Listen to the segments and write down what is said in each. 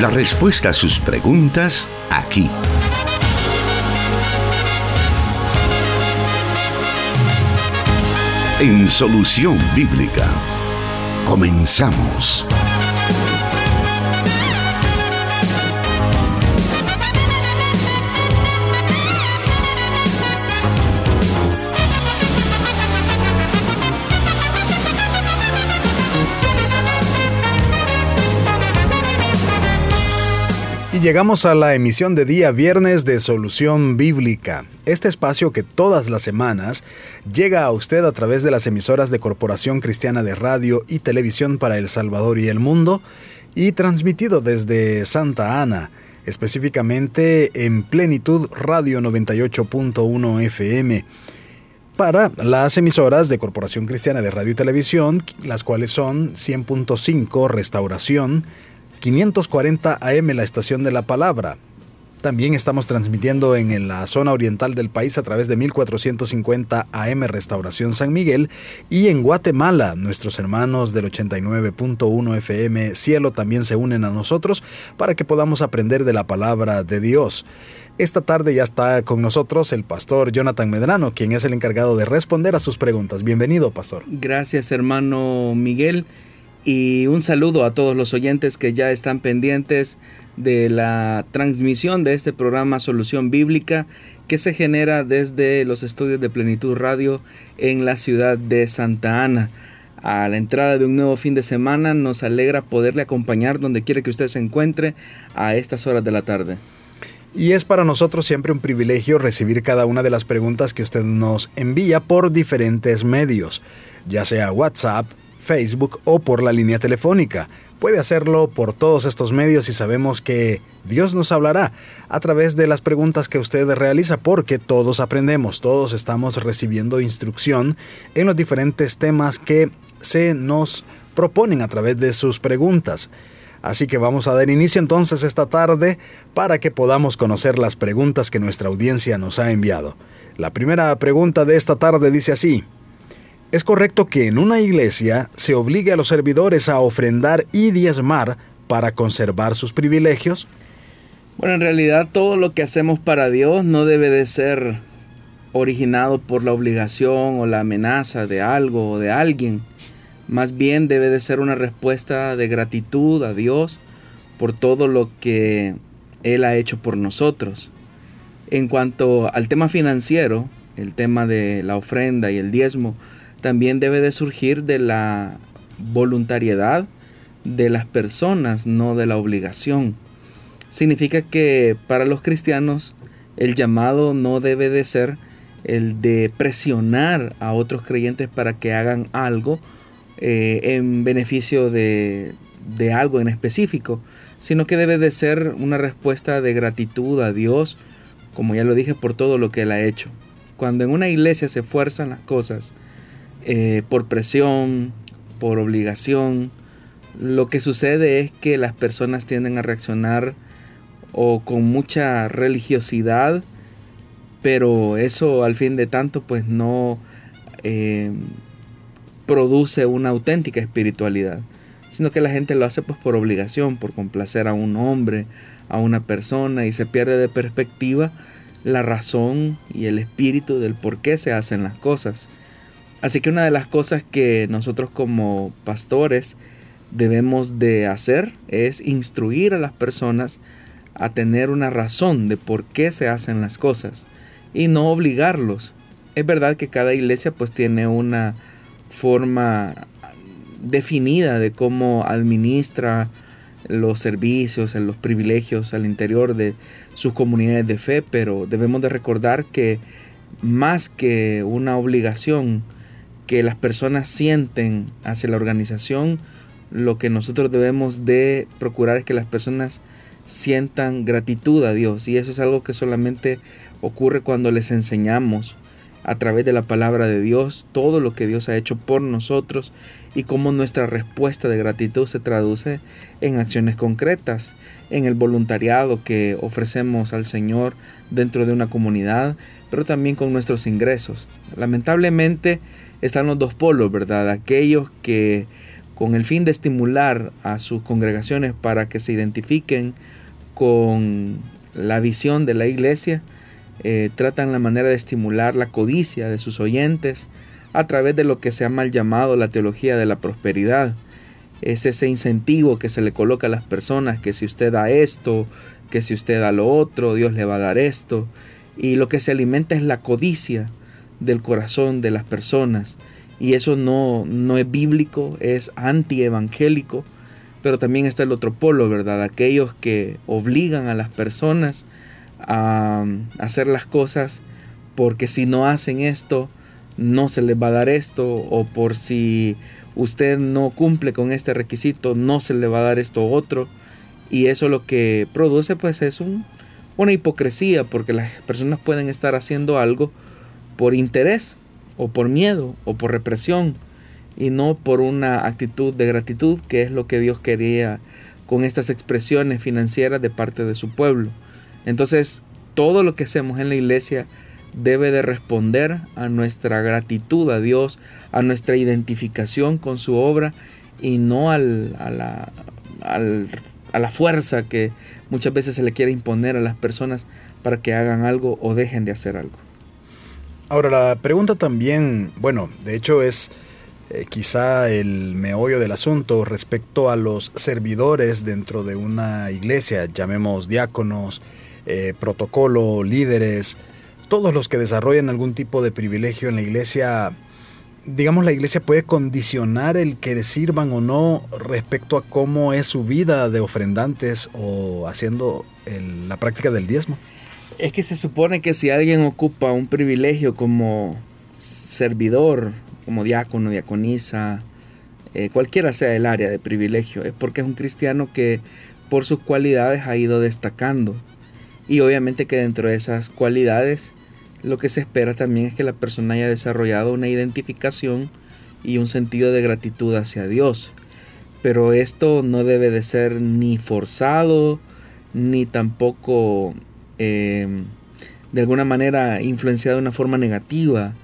La respuesta a sus preguntas aquí. En Solución Bíblica. Comenzamos. Y llegamos a la emisión de día viernes de Solución Bíblica, este espacio que todas las semanas llega a usted a través de las emisoras de Corporación Cristiana de Radio y Televisión para El Salvador y el Mundo y transmitido desde Santa Ana, específicamente en Plenitud Radio 98.1 FM para las emisoras de Corporación Cristiana de Radio y Televisión, las cuales son 100.5 Restauración, 540 AM la estación de la palabra. También estamos transmitiendo en la zona oriental del país a través de 1450 AM Restauración San Miguel y en Guatemala nuestros hermanos del 89.1 FM Cielo también se unen a nosotros para que podamos aprender de la palabra de Dios. Esta tarde ya está con nosotros el pastor Jonathan Medrano, quien es el encargado de responder a sus preguntas. Bienvenido, pastor. Gracias, hermano Miguel y un saludo a todos los oyentes que ya están pendientes de la transmisión de este programa Solución Bíblica que se genera desde los estudios de Plenitud Radio en la ciudad de Santa Ana. A la entrada de un nuevo fin de semana nos alegra poderle acompañar donde quiera que usted se encuentre a estas horas de la tarde. Y es para nosotros siempre un privilegio recibir cada una de las preguntas que usted nos envía por diferentes medios, ya sea WhatsApp, Facebook o por la línea telefónica. Puede hacerlo por todos estos medios y sabemos que Dios nos hablará a través de las preguntas que usted realiza porque todos aprendemos, todos estamos recibiendo instrucción en los diferentes temas que se nos proponen a través de sus preguntas. Así que vamos a dar inicio entonces esta tarde para que podamos conocer las preguntas que nuestra audiencia nos ha enviado. La primera pregunta de esta tarde dice así, ¿Es correcto que en una iglesia se obligue a los servidores a ofrendar y diezmar para conservar sus privilegios? Bueno, en realidad todo lo que hacemos para Dios no debe de ser originado por la obligación o la amenaza de algo o de alguien. Más bien debe de ser una respuesta de gratitud a Dios por todo lo que Él ha hecho por nosotros. En cuanto al tema financiero, el tema de la ofrenda y el diezmo, también debe de surgir de la voluntariedad de las personas, no de la obligación. Significa que para los cristianos el llamado no debe de ser el de presionar a otros creyentes para que hagan algo eh, en beneficio de, de algo en específico, sino que debe de ser una respuesta de gratitud a Dios, como ya lo dije, por todo lo que Él ha hecho. Cuando en una iglesia se fuerzan las cosas, eh, por presión, por obligación, lo que sucede es que las personas tienden a reaccionar o con mucha religiosidad, pero eso al fin de tanto pues no eh, produce una auténtica espiritualidad, sino que la gente lo hace pues por obligación, por complacer a un hombre, a una persona y se pierde de perspectiva la razón y el espíritu del por qué se hacen las cosas. Así que una de las cosas que nosotros como pastores debemos de hacer es instruir a las personas a tener una razón de por qué se hacen las cosas y no obligarlos. Es verdad que cada iglesia pues tiene una forma definida de cómo administra los servicios, los privilegios al interior de sus comunidades de fe, pero debemos de recordar que más que una obligación, que las personas sienten hacia la organización, lo que nosotros debemos de procurar es que las personas sientan gratitud a Dios. Y eso es algo que solamente ocurre cuando les enseñamos a través de la palabra de Dios todo lo que Dios ha hecho por nosotros y cómo nuestra respuesta de gratitud se traduce en acciones concretas, en el voluntariado que ofrecemos al Señor dentro de una comunidad, pero también con nuestros ingresos. Lamentablemente, están los dos polos, ¿verdad? Aquellos que con el fin de estimular a sus congregaciones para que se identifiquen con la visión de la iglesia, eh, tratan la manera de estimular la codicia de sus oyentes a través de lo que se ha mal llamado la teología de la prosperidad. Es ese incentivo que se le coloca a las personas, que si usted da esto, que si usted da lo otro, Dios le va a dar esto. Y lo que se alimenta es la codicia del corazón de las personas. Y eso no, no es bíblico, es antievangélico. Pero también está el otro polo, ¿verdad? Aquellos que obligan a las personas a hacer las cosas porque si no hacen esto, no se les va a dar esto, o por si usted no cumple con este requisito, no se le va a dar esto otro. Y eso lo que produce pues es un, una hipocresía, porque las personas pueden estar haciendo algo por interés, o por miedo, o por represión, y no por una actitud de gratitud, que es lo que Dios quería con estas expresiones financieras de parte de su pueblo. Entonces, todo lo que hacemos en la iglesia debe de responder a nuestra gratitud a Dios, a nuestra identificación con su obra y no al, a, la, a la fuerza que muchas veces se le quiere imponer a las personas para que hagan algo o dejen de hacer algo. Ahora, la pregunta también, bueno, de hecho es eh, quizá el meollo del asunto respecto a los servidores dentro de una iglesia, llamemos diáconos, eh, protocolo, líderes, todos los que desarrollan algún tipo de privilegio en la iglesia, digamos la iglesia puede condicionar el que sirvan o no respecto a cómo es su vida de ofrendantes o haciendo la práctica del diezmo. Es que se supone que si alguien ocupa un privilegio como servidor, como diácono, diaconisa, eh, cualquiera sea el área de privilegio, es porque es un cristiano que por sus cualidades ha ido destacando. Y obviamente que dentro de esas cualidades lo que se espera también es que la persona haya desarrollado una identificación y un sentido de gratitud hacia Dios. Pero esto no debe de ser ni forzado, ni tampoco em, de alguna manera influenciado de una forma negativa,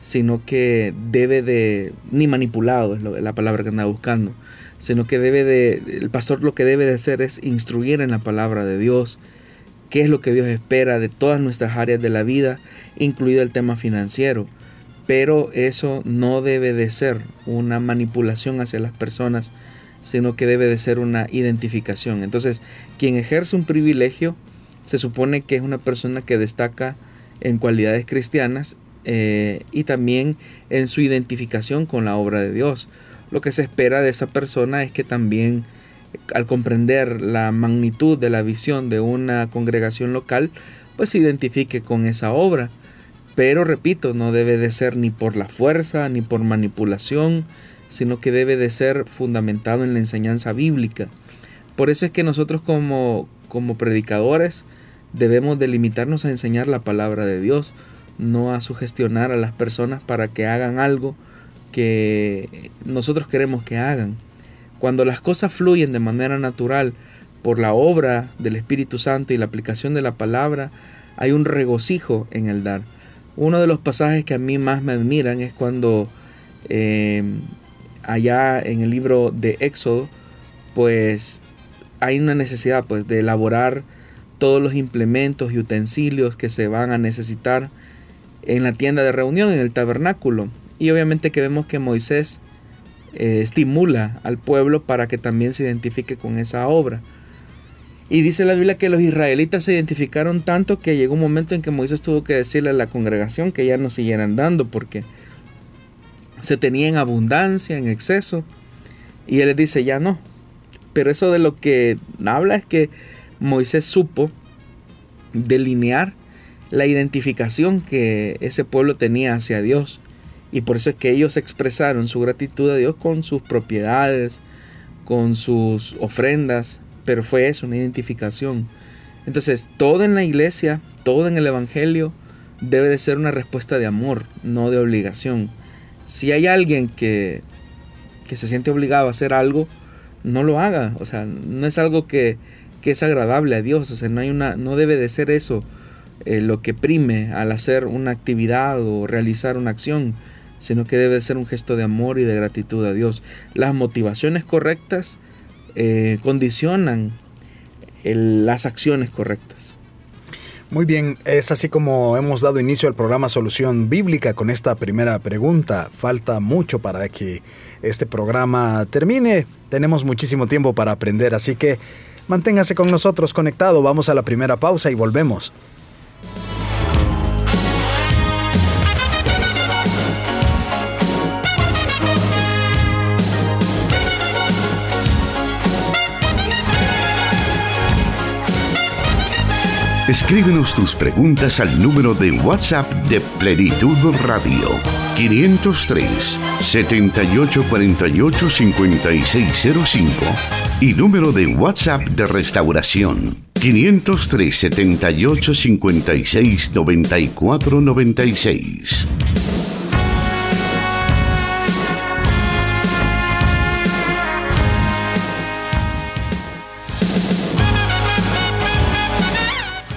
sino que debe de, ni manipulado es la palabra que anda buscando, sino que debe de, el pastor lo que debe de hacer es instruir en la palabra de Dios, qué es lo que Dios espera de todas nuestras áreas de la vida, incluido el tema financiero. Pero eso no debe de ser una manipulación hacia las personas, sino que debe de ser una identificación. Entonces, quien ejerce un privilegio se supone que es una persona que destaca en cualidades cristianas eh, y también en su identificación con la obra de Dios. Lo que se espera de esa persona es que también al comprender la magnitud de la visión de una congregación local, pues se identifique con esa obra. Pero repito, no debe de ser ni por la fuerza ni por manipulación, sino que debe de ser fundamentado en la enseñanza bíblica. Por eso es que nosotros como, como predicadores debemos delimitarnos a enseñar la palabra de Dios, no a sugestionar a las personas para que hagan algo que nosotros queremos que hagan. Cuando las cosas fluyen de manera natural por la obra del Espíritu Santo y la aplicación de la palabra, hay un regocijo en el dar. Uno de los pasajes que a mí más me admiran es cuando em, allá en el libro de Éxodo, pues hay una necesidad pues de elaborar todos los implementos y utensilios que se van a necesitar en la tienda de reunión, en el tabernáculo. Y obviamente que vemos que Moisés eh, estimula al pueblo para que también se identifique con esa obra. Y dice la Biblia que los israelitas se identificaron tanto que llegó un momento en que Moisés tuvo que decirle a la congregación que ya no siguieran dando porque se tenía en abundancia, en exceso. Y él les dice, ya no. Pero eso de lo que habla es que Moisés supo delinear la identificación que ese pueblo tenía hacia Dios. Y por eso es que ellos expresaron su gratitud a Dios con sus propiedades, con sus ofrendas, pero fue eso, una identificación. Entonces, todo en la iglesia, todo en el Evangelio, debe de ser una respuesta de amor, no de obligación. Si hay alguien que, que se siente obligado a hacer algo, no lo haga. O sea, no es algo que, que es agradable a Dios. O sea, no, hay una, no debe de ser eso eh, lo que prime al hacer una actividad o realizar una acción sino que debe ser un gesto de amor y de gratitud a Dios. Las motivaciones correctas eh, condicionan las acciones correctas. Muy bien, es así como hemos dado inicio al programa Solución Bíblica con esta primera pregunta. Falta mucho para que este programa termine. Tenemos muchísimo tiempo para aprender, así que manténgase con nosotros conectado. Vamos a la primera pausa y volvemos. Escríbenos tus preguntas al número de WhatsApp de Plenitud Radio 503 7848 5605 y número de WhatsApp de Restauración 503 78 56 94 96.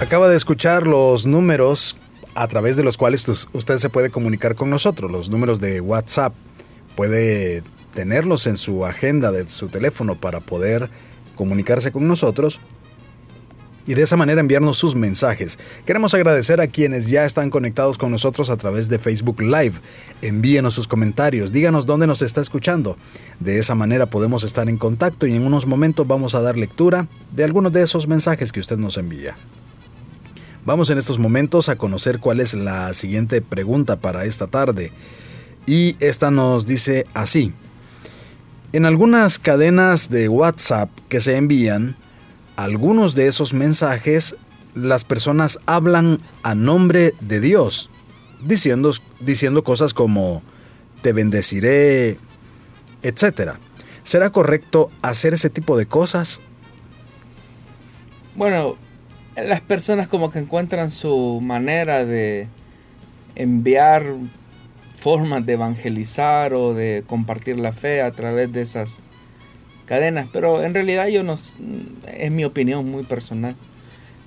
Acaba de escuchar los números a través de los cuales usted se puede comunicar con nosotros, los números de WhatsApp. Puede tenerlos en su agenda de su teléfono para poder comunicarse con nosotros y de esa manera enviarnos sus mensajes. Queremos agradecer a quienes ya están conectados con nosotros a través de Facebook Live. Envíenos sus comentarios, díganos dónde nos está escuchando. De esa manera podemos estar en contacto y en unos momentos vamos a dar lectura de algunos de esos mensajes que usted nos envía. Vamos en estos momentos a conocer cuál es la siguiente pregunta para esta tarde. Y esta nos dice así. En algunas cadenas de WhatsApp que se envían, algunos de esos mensajes las personas hablan a nombre de Dios, diciendo, diciendo cosas como te bendeciré, etc. ¿Será correcto hacer ese tipo de cosas? Bueno, las personas como que encuentran su manera de enviar formas de evangelizar o de compartir la fe a través de esas cadenas, pero en realidad yo no es mi opinión muy personal.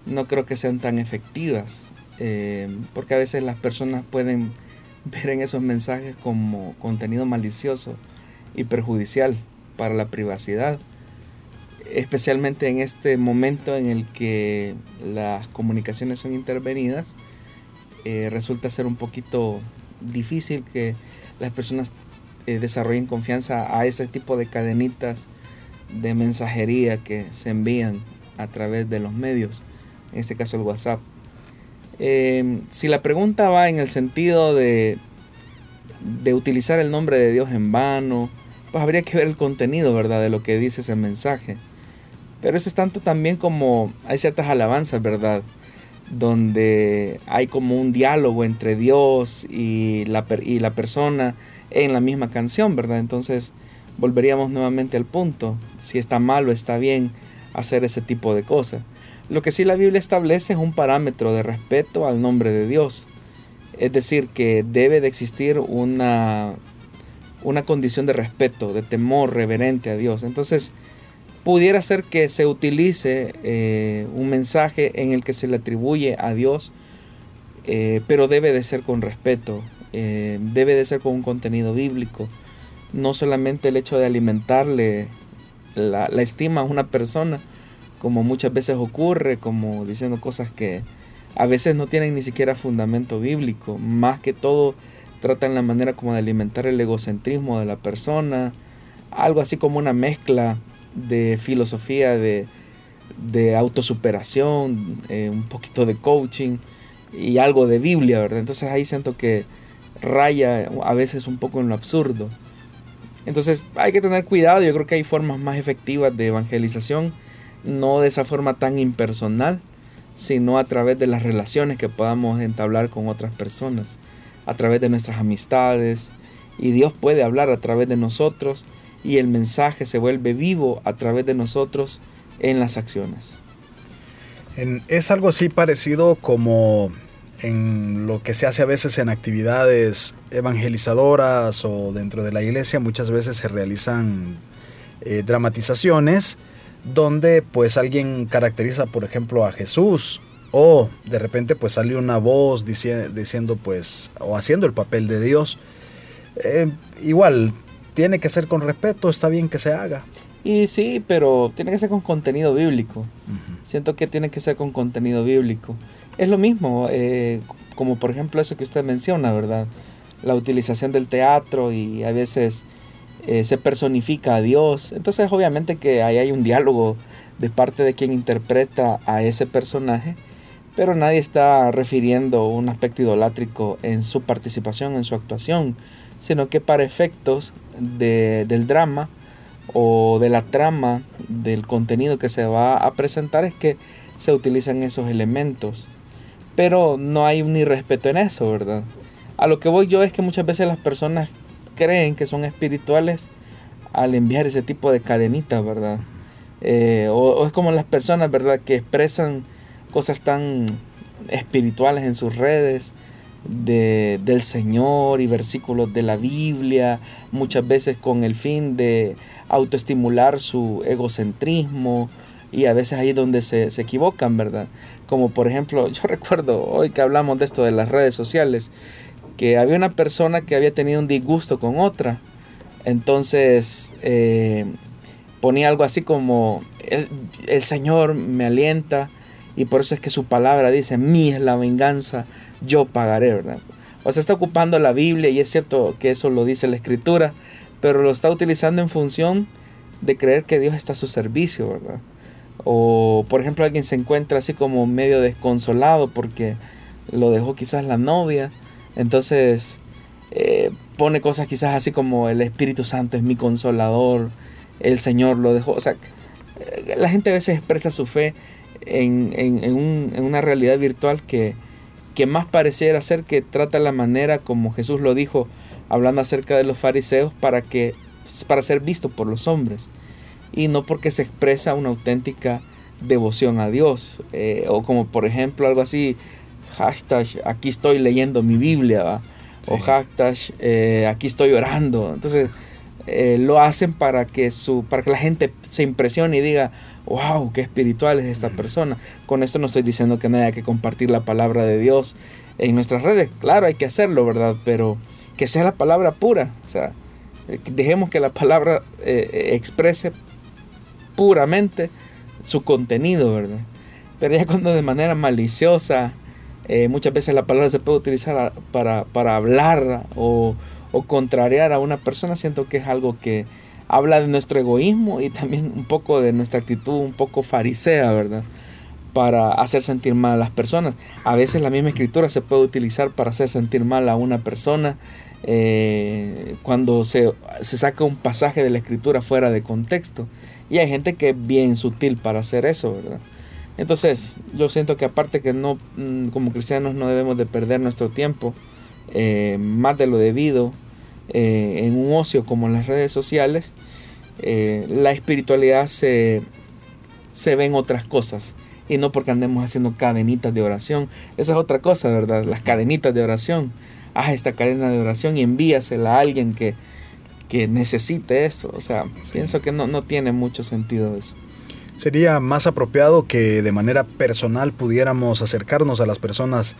No creo que sean tan efectivas, eh, porque a veces las personas pueden ver en esos mensajes como contenido malicioso y perjudicial para la privacidad especialmente en este momento en el que las comunicaciones son intervenidas, eh, resulta ser un poquito difícil que las personas eh, desarrollen confianza a ese tipo de cadenitas de mensajería que se envían a través de los medios, en este caso el WhatsApp. Eh, si la pregunta va en el sentido de, de utilizar el nombre de Dios en vano, pues habría que ver el contenido, ¿verdad?, de lo que dice ese mensaje. Pero eso es tanto también como hay ciertas alabanzas, ¿verdad? Donde hay como un diálogo entre Dios y la, y la persona en la misma canción, ¿verdad? Entonces volveríamos nuevamente al punto, si está mal o está bien hacer ese tipo de cosas. Lo que sí la Biblia establece es un parámetro de respeto al nombre de Dios. Es decir, que debe de existir una, una condición de respeto, de temor reverente a Dios. Entonces, pudiera ser que se utilice eh, un mensaje en el que se le atribuye a Dios, eh, pero debe de ser con respeto, eh, debe de ser con un contenido bíblico, no solamente el hecho de alimentarle la, estima a una persona, como muchas veces ocurre, como diciendo cosas que a veces no tienen ni siquiera fundamento bíblico, más que todo tratan la manera como de alimentar el egocentrismo de la persona, algo así como una mezcla de filosofía, de, autosuperación, eh, un poquito de coaching y algo de Biblia, ¿verdad? Entonces ahí siento que raya a veces un poco en lo absurdo. Entonces hay que tener cuidado, yo creo que hay formas más efectivas de evangelización, no de esa forma tan impersonal, sino a través de las relaciones que podamos entablar con otras personas, a través de nuestras amistades, y Dios puede hablar a través de nosotros y el mensaje se vuelve vivo a través de nosotros en las acciones. es algo así parecido como en lo que se hace a veces en actividades evangelizadoras o dentro de la iglesia, muchas veces se realizan eh, dramatizaciones donde pues alguien caracteriza por ejemplo a Jesús o de repente pues sale una voz diciendo pues o haciendo el papel de Dios eh, igual, tiene que ser con respeto, está bien que se haga. Y sí, pero tiene que ser con contenido bíblico. Siento que tiene que ser con contenido bíblico. Es lo mismo, eh, como por ejemplo eso que usted menciona, ¿verdad? La utilización del teatro y a veces eh, se personifica a Dios. Entonces obviamente que ahí hay un diálogo de parte de quien interpreta a ese personaje, pero nadie está refiriendo un aspecto idolátrico en su participación, en su actuación, sino que para efectos del drama o de la trama del contenido que se va a presentar es que se utilizan esos elementos. Pero no hay ni respeto en eso, ¿verdad? A lo que voy yo es que muchas veces las personas creen que son espirituales al enviar ese tipo de cadenitas, ¿verdad? Eh, o, es como las personas, ¿verdad? Que expresan cosas tan espirituales en sus redes de, del Señor y versículos de la Biblia, muchas veces con el fin de autoestimular su egocentrismo y a veces ahí donde se, se equivocan, ¿verdad? Como por ejemplo, yo recuerdo hoy que hablamos de esto de las redes sociales, que había una persona que había tenido un disgusto con otra. Entonces eh, ponía algo así como, el, Señor me alienta y por eso es que su palabra dice, mí es la venganza, yo pagaré, ¿verdad? O sea, está ocupando la Biblia y es cierto que eso lo dice la Escritura, pero lo está utilizando en función de creer que Dios está a su servicio, ¿verdad? O por ejemplo alguien se encuentra así como medio desconsolado porque lo dejó quizás la novia entonces eh, pone cosas quizás así como el Espíritu Santo es mi consolador, el Señor lo dejó. O sea, eh, la gente a veces expresa su fe en, una realidad virtual que, que más pareciera ser que trata la manera como Jesús lo dijo hablando acerca de los fariseos para que para ser visto por los hombres y no porque se expresa una auténtica devoción a Dios eh, o como por ejemplo algo así hashtag aquí estoy leyendo mi Biblia, o hashtag eh, aquí estoy orando. Entonces eh, lo hacen para que, su, para que la gente se impresione y diga, wow, qué espiritual es esta persona. Con esto no estoy diciendo que no haya que compartir la palabra de Dios en nuestras redes. Claro, hay que hacerlo, ¿verdad? Pero que sea la palabra pura. O sea, eh, dejemos que la palabra exprese puramente su contenido, ¿verdad? Pero ya cuando de manera maliciosa eh, muchas veces la palabra se puede utilizar para, para hablar o, o, contrariar a una persona. Siento que es algo que habla de nuestro egoísmo y también un poco de nuestra actitud un poco farisea, ¿verdad? Para hacer sentir mal a las personas. A veces la misma escritura se puede utilizar para hacer sentir mal a una persona. Eh, cuando se, se saca un pasaje de la escritura fuera de contexto. Y hay gente que es bien sutil para hacer eso, ¿verdad? Entonces, yo siento que aparte que no, mm, como cristianos no debemos de perder nuestro tiempo eh, más de lo debido eh, en un ocio como en las redes sociales, eh, la espiritualidad se, se ve en otras cosas y no porque andemos haciendo cadenitas de oración. Esa es otra cosa, ¿verdad? Las cadenitas de oración. Haz esta cadena de oración y envíasela a alguien que, que necesite eso. O sea, pienso que no, no tiene mucho sentido eso. Sería más apropiado que de manera personal pudiéramos acercarnos a las personas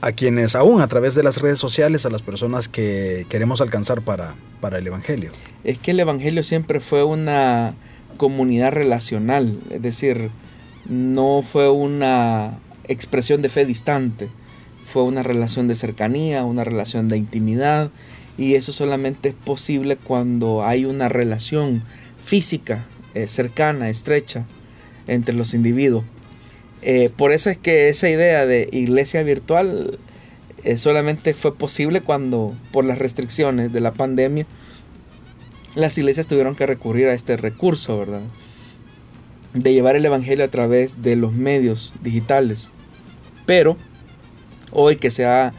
a quienes aún a través de las redes sociales, a las personas que queremos alcanzar para, para el Evangelio. Es que el Evangelio siempre fue una comunidad relacional, es decir, no fue una expresión de fe distante, fue una relación de cercanía, una relación de intimidad, y eso solamente es posible cuando hay una relación física eh, cercana, estrecha entre los individuos. Eh, por eso es que esa idea de iglesia virtual eh, solamente fue posible cuando, por las restricciones de la pandemia, las iglesias tuvieron que recurrir a este recurso, ¿verdad? De llevar el Evangelio a través de los medios digitales. Pero hoy que se ha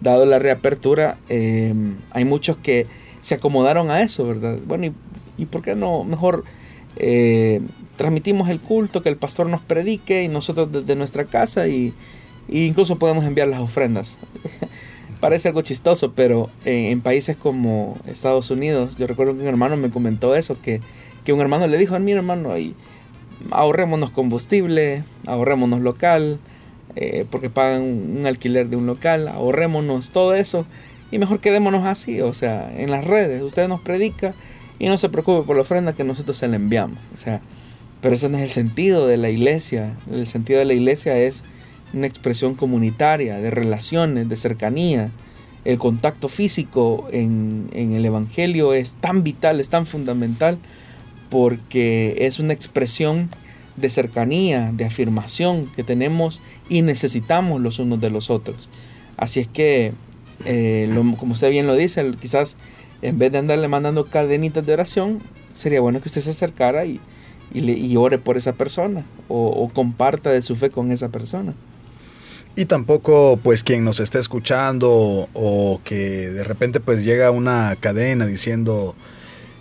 dado la reapertura, hay muchos que se acomodaron a eso, ¿verdad? Bueno, ¿y, y por qué no mejor eh, transmitimos el culto, que el pastor nos predique y nosotros desde nuestra casa y, incluso podemos enviar las ofrendas. Parece algo chistoso, pero en, países como Estados Unidos, yo recuerdo que un hermano me comentó eso, que, un hermano le dijo a mi hermano, ahí, ahorrémonos combustible, ahorrémonos local, eh, porque pagan un alquiler de un local, ahorrémonos todo eso y mejor quedémonos así, o sea, en las redes, usted nos predica y no se preocupe por la ofrenda que nosotros se le enviamos, o sea, pero ese no es el sentido de la iglesia, el sentido de la iglesia es una expresión comunitaria, de relaciones, de cercanía, el contacto físico en, en el Evangelio es tan vital, es tan fundamental, porque es una expresión de cercanía, de afirmación que tenemos y necesitamos los unos de los otros. Así es que, eh, como usted bien lo dice, quizás en vez de andarle mandando cadenitas de oración, sería bueno que usted se acercara y, y, ore por esa persona o, o, comparta de su fe con esa persona. Y tampoco pues quien nos esté escuchando o que de repente pues llega una cadena diciendo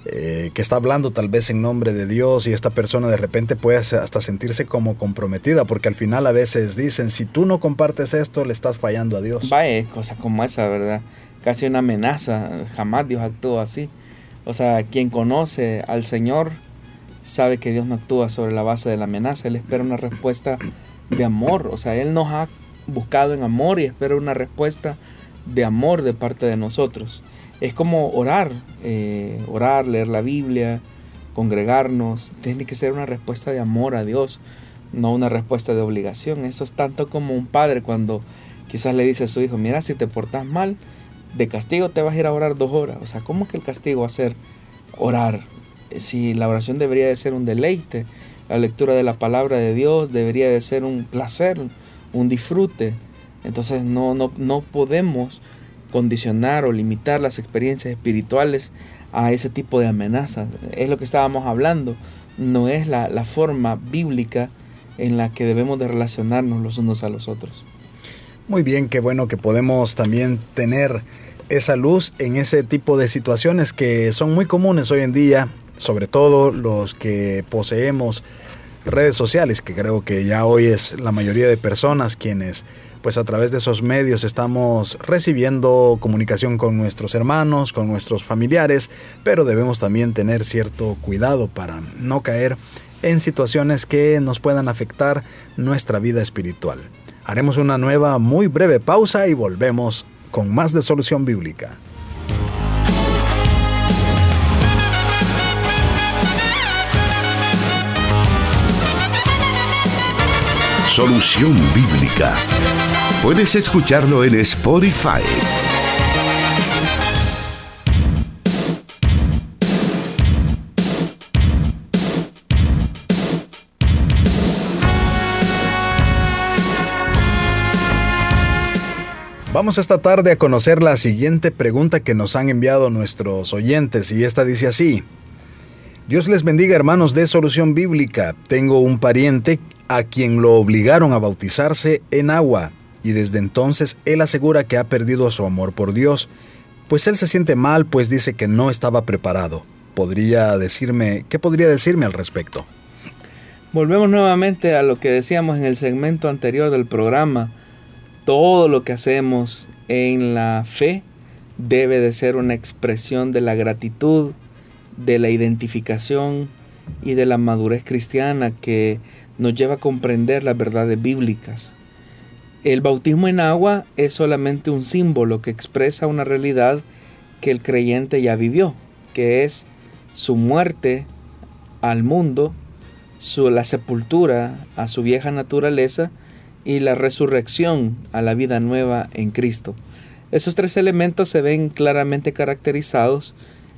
eh, que está hablando tal vez en nombre de Dios y esta persona de repente puede hasta sentirse como comprometida, porque al final a veces dicen, si tú no compartes esto, le estás fallando a Dios. Vaya, cosa como esa, ¿verdad? Casi una amenaza, jamás Dios actúa así. O sea, quien conoce al Señor sabe que Dios no actúa sobre la base de la amenaza, Él espera una respuesta de amor, o sea, Él nos ha buscado en amor y espera una respuesta de amor de parte de nosotros es como orar, eh, orar, leer la Biblia, congregarnos, tiene que ser una respuesta de amor a Dios, no una respuesta de obligación. Eso es tanto como un padre cuando quizás le dice a su hijo, mira, si te portas mal, de castigo te vas a ir a orar dos horas. O sea, ¿cómo que el castigo va a ser orar? Si la oración debería de ser un deleite, la lectura de la palabra de Dios debería de ser un placer, un disfrute. Entonces no, no, no podemos condicionar o limitar las experiencias espirituales a ese tipo de amenazas. Es lo que estábamos hablando. No es la, forma bíblica en la que debemos de relacionarnos los unos a los otros. Muy bien, qué bueno que podemos también tener esa luz en ese tipo de situaciones que son muy comunes hoy en día, sobre todo los que poseemos redes sociales, que creo que ya hoy es la mayoría de personas quienes pues a través de esos medios estamos recibiendo comunicación con nuestros hermanos, con nuestros familiares, pero debemos también tener cierto cuidado para no caer en situaciones que nos puedan afectar nuestra vida espiritual. Haremos una nueva muy breve pausa y volvemos con más de solución bíblica. Solución Bíblica. Puedes escucharlo en Spotify. Vamos esta tarde a conocer la siguiente pregunta que nos han enviado nuestros oyentes y esta dice así. Dios les bendiga hermanos de Solución Bíblica. Tengo un pariente a quien lo obligaron a bautizarse en agua y desde entonces él asegura que ha perdido su amor por Dios, pues él se siente mal pues dice que no estaba preparado. ¿Podría decirme, qué podría decirme al respecto? Volvemos nuevamente a lo que decíamos en el segmento anterior del programa. Todo lo que hacemos en la fe debe de ser una expresión de la gratitud, de la identificación y de la madurez cristiana que nos lleva a comprender las verdades bíblicas. El bautismo en agua es solamente un símbolo que expresa una realidad que el creyente ya vivió, que es su muerte al mundo, su, la sepultura a su vieja naturaleza y la resurrección a la vida nueva en Cristo. Esos tres elementos se ven claramente caracterizados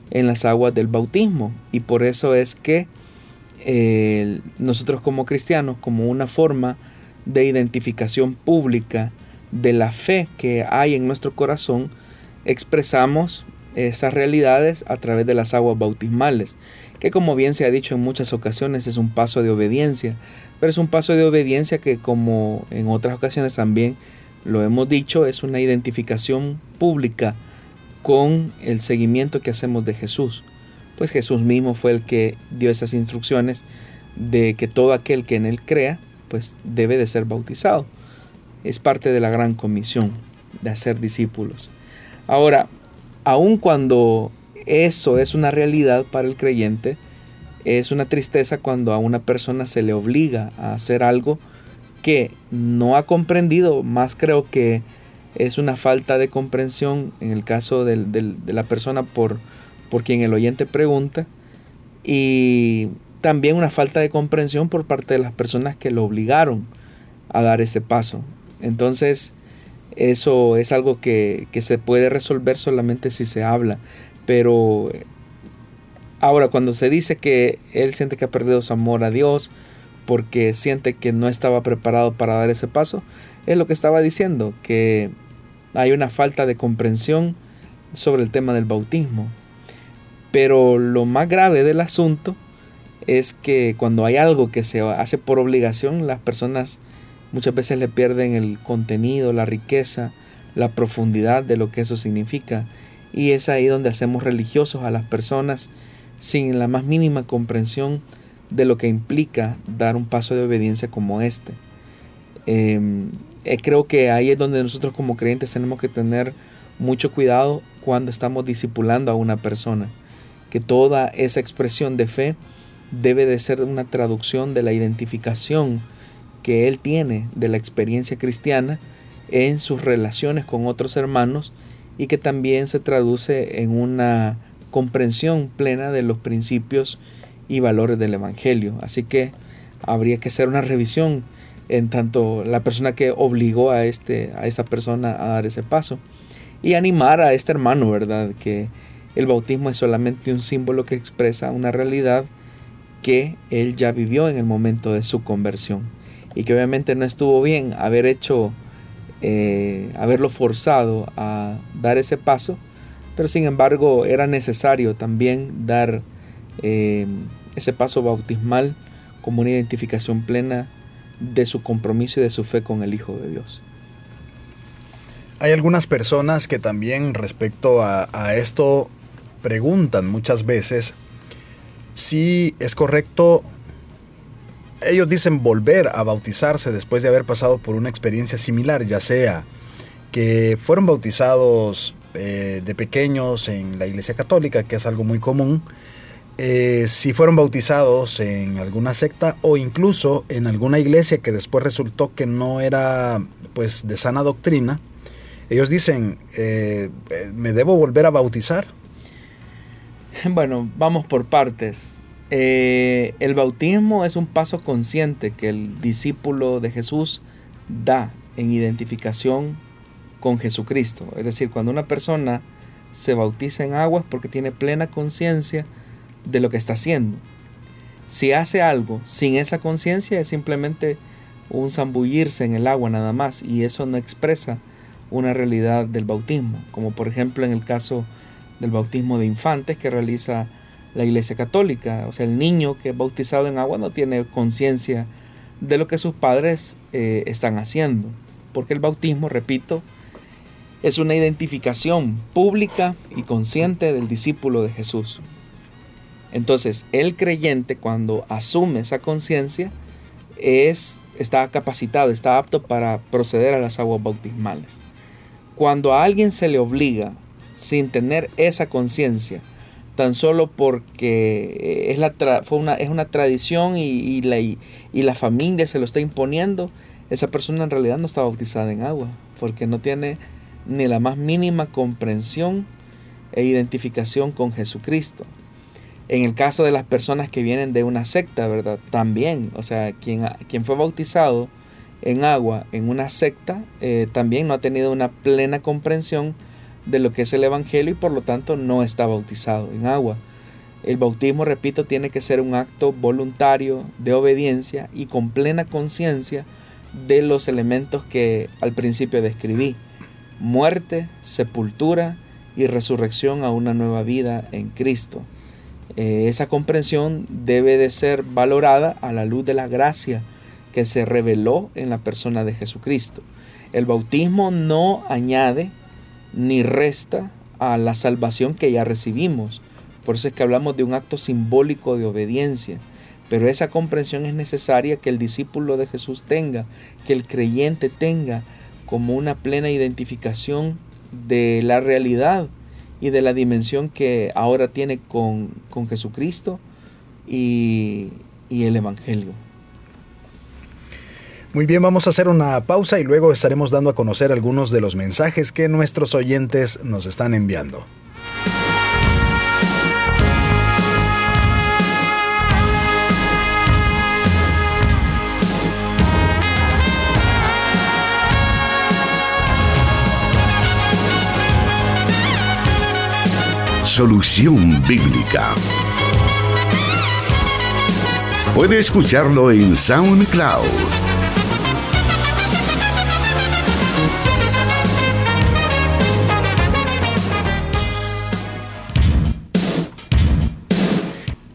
en las aguas del bautismo y por eso es que nosotros como cristianos, como una forma de identificación pública de la fe que hay en nuestro corazón, expresamos esas realidades a través de las aguas bautismales, que como bien se ha dicho en muchas ocasiones es un paso de obediencia, pero es un paso de obediencia que como en otras ocasiones también lo hemos dicho, es una identificación pública con el seguimiento que hacemos de Jesús. Pues Jesús mismo fue el que dio esas instrucciones de que todo aquel que en él crea pues debe de ser bautizado. Es parte de la gran comisión de hacer discípulos. Ahora, aun cuando eso es una realidad para el creyente, es una tristeza cuando a una persona se le obliga a hacer algo que no ha comprendido, más creo que es una falta de comprensión en el caso de la persona por, por quien el oyente pregunta y también una falta de comprensión por parte de las personas que lo obligaron a dar ese paso. Entonces, eso es algo que, que se puede resolver solamente si se habla. Pero ahora, cuando se dice que él siente que ha perdido su amor a Dios porque siente que no estaba preparado para dar ese paso, es lo que estaba diciendo, que hay una falta de comprensión sobre el tema del bautismo. Pero lo más grave del asunto es que cuando hay algo que se hace por obligación, las personas muchas veces le pierden el contenido, la riqueza, la profundidad de lo que eso significa. Y es ahí donde hacemos religiosos a las personas sin la más mínima comprensión de lo que implica dar un paso de obediencia como este. Em, eh, creo que ahí es donde nosotros como creyentes tenemos que tener mucho cuidado cuando estamos discipulando a una persona. Que toda esa expresión de fe debe de ser una traducción de la identificación que él tiene de la experiencia cristiana en sus relaciones con otros hermanos y que también se traduce en una comprensión plena de los principios y valores del Evangelio. Así que habría que hacer una revisión en tanto la persona que obligó a, este, a esta persona a dar ese paso y animar a este hermano, ¿verdad? Que el bautismo es solamente un símbolo que expresa una realidad que él ya vivió en el momento de su conversión y que obviamente no estuvo bien haber hecho, eh, haberlo forzado a dar ese paso, pero sin embargo era necesario también dar eh, ese paso bautismal como una identificación plena de su compromiso y de su fe con el Hijo de Dios. Hay algunas personas que también respecto a, a esto preguntan muchas veces si es correcto, ellos dicen volver a bautizarse después de haber pasado por una experiencia similar, ya sea que fueron bautizados eh, de pequeños en la Iglesia Católica, que es algo muy común, eh, si fueron bautizados en alguna secta o incluso en alguna iglesia que después resultó que no era pues de sana doctrina, ellos dicen, eh, ¿me debo volver a bautizar? Bueno, vamos por partes. Eh, el bautismo es un paso consciente que el discípulo de Jesús da en identificación con Jesucristo. Es decir, cuando una persona se bautiza en agua es porque tiene plena conciencia de lo que está haciendo. Si hace algo sin esa conciencia es simplemente un zambullirse en el agua nada más y eso no expresa una realidad del bautismo, como por ejemplo en el caso del bautismo de infantes que realiza la Iglesia Católica. O sea, el niño que es bautizado en agua no tiene conciencia de lo que sus padres eh, están haciendo. Porque el bautismo, repito, es una identificación pública y consciente del discípulo de Jesús. Entonces, el creyente cuando asume esa conciencia es está capacitado, está apto para proceder a las aguas bautismales. Cuando a alguien se le obliga sin tener esa conciencia, tan solo porque es, la fue una, es una tradición y, la, y, la familia se lo está imponiendo, esa persona en realidad no está bautizada en agua, porque no tiene ni la más mínima comprensión e identificación con Jesucristo. En el caso de las personas que vienen de una secta, ¿verdad? También, o sea, quien, quien fue bautizado en agua en una secta, eh, también no ha tenido una plena comprensión de lo que es el Evangelio y por lo tanto no está bautizado en agua. El bautismo, repito, tiene que ser un acto voluntario de obediencia y con plena conciencia de los elementos que al principio describí. Muerte, sepultura y resurrección a una nueva vida en Cristo. Eh, esa comprensión debe de ser valorada a la luz de la gracia que se reveló en la persona de Jesucristo. El bautismo no añade ni resta a la salvación que ya recibimos. Por eso es que hablamos de un acto simbólico de obediencia. Pero esa comprensión es necesaria que el discípulo de Jesús tenga, que el creyente tenga como una plena identificación de la realidad y de la dimensión que ahora tiene con, Jesucristo y, y el Evangelio. Muy bien, vamos a hacer una pausa y luego estaremos dando a conocer algunos de los mensajes que nuestros oyentes nos están enviando. Solución Bíblica. Puede escucharlo en SoundCloud